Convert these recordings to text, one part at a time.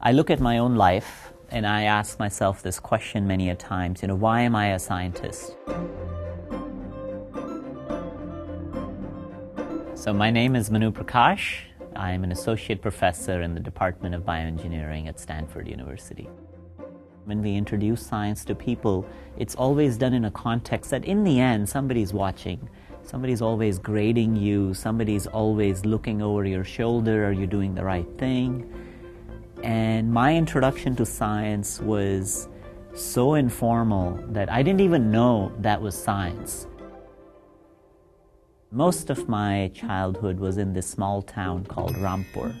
I look at my own life and I ask myself this question many a times, you know, why am I a scientist? So my name is Manu Prakash. I am an associate professor in the Department of Bioengineering at Stanford University. When we introduce science to people, it's always done in a context that in the end somebody's watching. Somebody's always grading you, somebody's always looking over your shoulder, are you doing the right thing? And my introduction to science was so informal that I didn't even know that was science. Most of my childhood was in this small town called Rampur.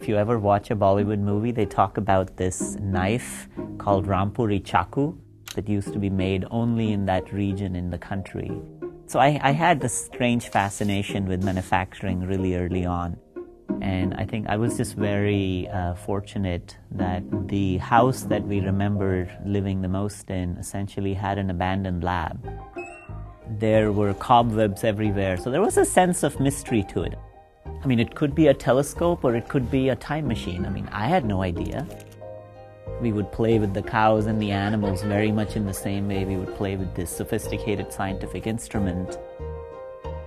If you ever watch a Bollywood movie, they talk about this knife called Rampuri Chaku that used to be made only in that region in the country. So I, I had this strange fascination with manufacturing really early on. And I think I was just very uh, fortunate that the house that we remembered living the most in essentially had an abandoned lab. There were cobwebs everywhere, so there was a sense of mystery to it. I mean, it could be a telescope or it could be a time machine. I mean, I had no idea. We would play with the cows and the animals very much in the same way we would play with this sophisticated scientific instrument.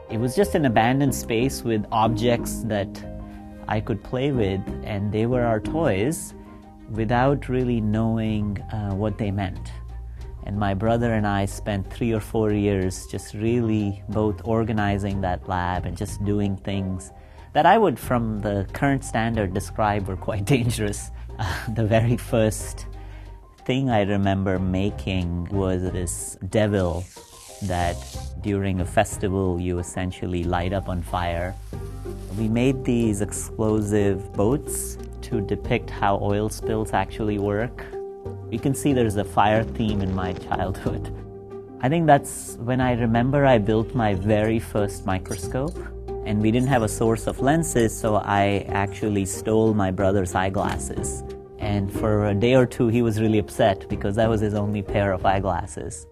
It was just an abandoned space with objects that I could play with, and they were our toys without really knowing uh, what they meant. And my brother and I spent three or four years just really both organizing that lab and just doing things that I would, from the current standard, describe were quite dangerous. Uh, the very first thing I remember making was this devil that during a festival you essentially light up on fire. We made these explosive boats to depict how oil spills actually work. You can see there's a fire theme in my childhood. I think that's when I remember I built my very first microscope. And we didn't have a source of lenses, so I actually stole my brother's eyeglasses. And for a day or two, he was really upset because that was his only pair of eyeglasses.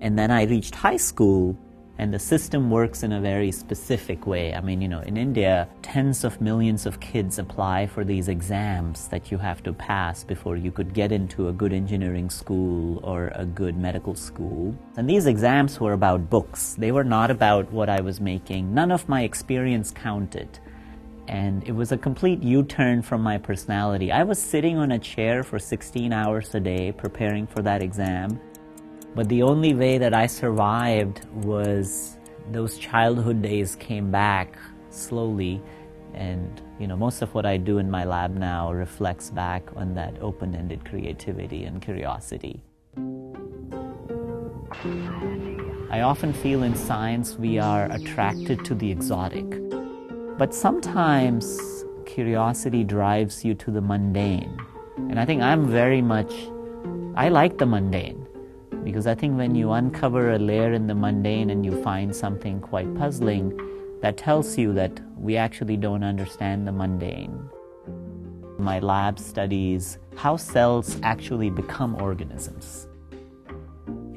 And then I reached high school, and the system works in a very specific way. I mean, you know, in India, tens of millions of kids apply for these exams that you have to pass before you could get into a good engineering school or a good medical school. And these exams were about books, they were not about what I was making. None of my experience counted. And it was a complete U turn from my personality. I was sitting on a chair for 16 hours a day preparing for that exam. But the only way that I survived was those childhood days came back slowly. And, you know, most of what I do in my lab now reflects back on that open ended creativity and curiosity. I often feel in science we are attracted to the exotic. But sometimes curiosity drives you to the mundane. And I think I'm very much, I like the mundane. Because I think when you uncover a layer in the mundane and you find something quite puzzling, that tells you that we actually don't understand the mundane. My lab studies how cells actually become organisms.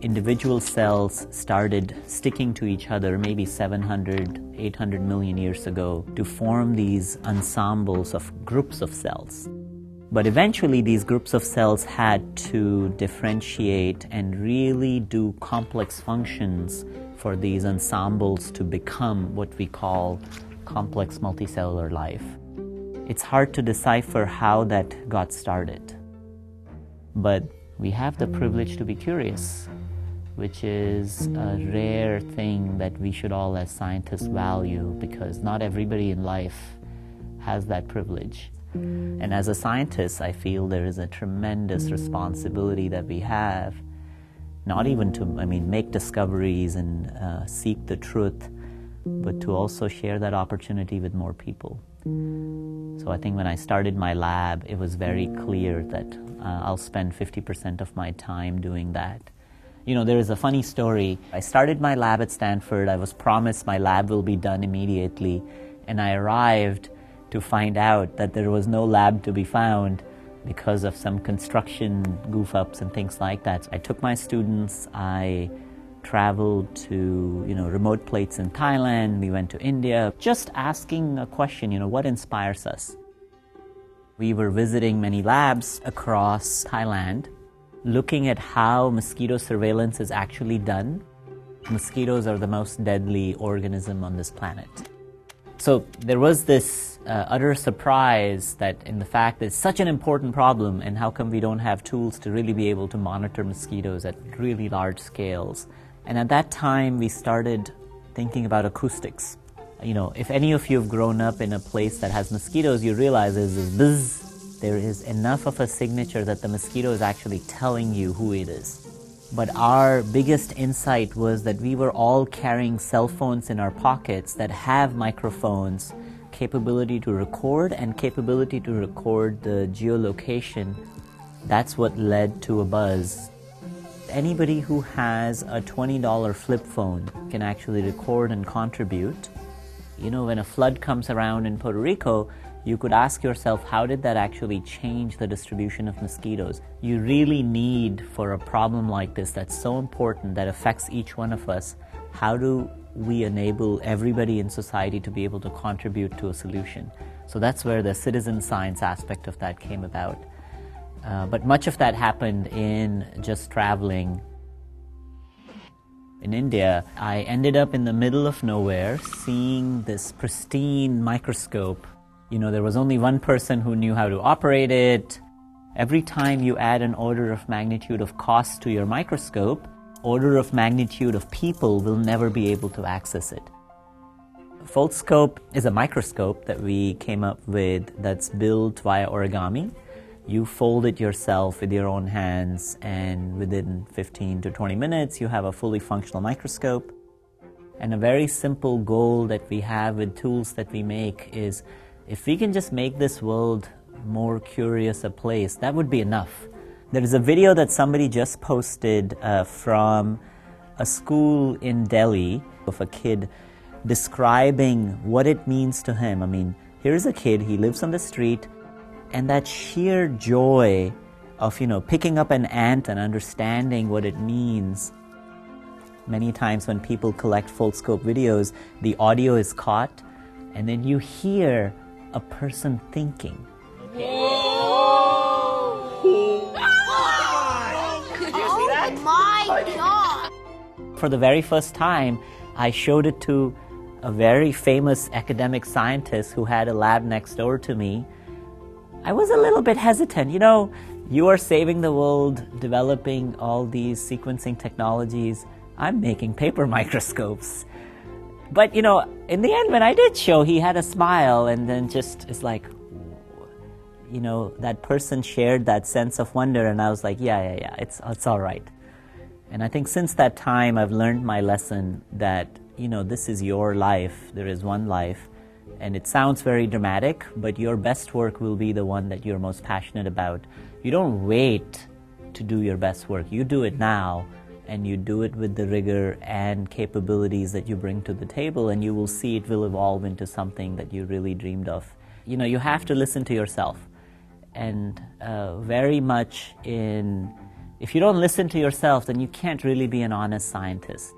Individual cells started sticking to each other maybe 700, 800 million years ago to form these ensembles of groups of cells. But eventually, these groups of cells had to differentiate and really do complex functions for these ensembles to become what we call complex multicellular life. It's hard to decipher how that got started. But we have the privilege to be curious, which is a rare thing that we should all, as scientists, value because not everybody in life has that privilege. And as a scientist, I feel there is a tremendous responsibility that we have, not even to, I mean, make discoveries and uh, seek the truth, but to also share that opportunity with more people. So I think when I started my lab, it was very clear that uh, I'll spend 50% of my time doing that. You know, there is a funny story. I started my lab at Stanford. I was promised my lab will be done immediately. And I arrived to find out that there was no lab to be found because of some construction goof ups and things like that. I took my students, I traveled to you know remote places in Thailand, we went to India, just asking a question, you know, what inspires us? We were visiting many labs across Thailand, looking at how mosquito surveillance is actually done. Mosquitoes are the most deadly organism on this planet. So there was this uh, utter surprise that in the fact that it's such an important problem, and how come we don't have tools to really be able to monitor mosquitoes at really large scales? And at that time, we started thinking about acoustics. You know, if any of you have grown up in a place that has mosquitoes, you realize there's this buzz. There is enough of a signature that the mosquito is actually telling you who it is. But our biggest insight was that we were all carrying cell phones in our pockets that have microphones, capability to record, and capability to record the geolocation. That's what led to Abuzz. Anybody who has a $20 flip phone can actually record and contribute. You know, when a flood comes around in Puerto Rico, you could ask yourself how did that actually change the distribution of mosquitoes? You really need, for a problem like this that's so important that affects each one of us, how do we enable everybody in society to be able to contribute to a solution? So that's where the citizen science aspect of that came about. Uh, but much of that happened in just traveling. In India, I ended up in the middle of nowhere seeing this pristine microscope you know, there was only one person who knew how to operate it. Every time you add an order of magnitude of cost to your microscope, order of magnitude of people will never be able to access it. Foldscope is a microscope that we came up with that's built via origami. You fold it yourself with your own hands, and within 15 to 20 minutes, you have a fully functional microscope. And a very simple goal that we have with tools that we make is if we can just make this world more curious a place, that would be enough. There is a video that somebody just posted uh, from a school in Delhi of a kid describing what it means to him. I mean, here's a kid, he lives on the street, and that sheer joy of, you know, picking up an ant and understanding what it means. Many times when people collect Foldscope videos, the audio is caught, and then you hear a person thinking. Oh my god! For the very first time, I showed it to a very famous academic scientist who had a lab next door to me. I was a little bit hesitant. You know, you are saving the world, developing all these sequencing technologies. I'm making paper microscopes. But you know, in the end, when I did show, he had a smile, and then just it's like, you know, that person shared that sense of wonder, and I was like, yeah, yeah, yeah, it's it's all right. And I think since that time, I've learned my lesson that you know this is your life. There is one life, and it sounds very dramatic, but your best work will be the one that you're most passionate about. You don't wait to do your best work. You do it now and you do it with the rigor and capabilities that you bring to the table, and you will see it will evolve into something that you really dreamed of. You know, you have to listen to yourself, and uh, very much in if you don't listen to yourself, then you can't really be an honest scientist.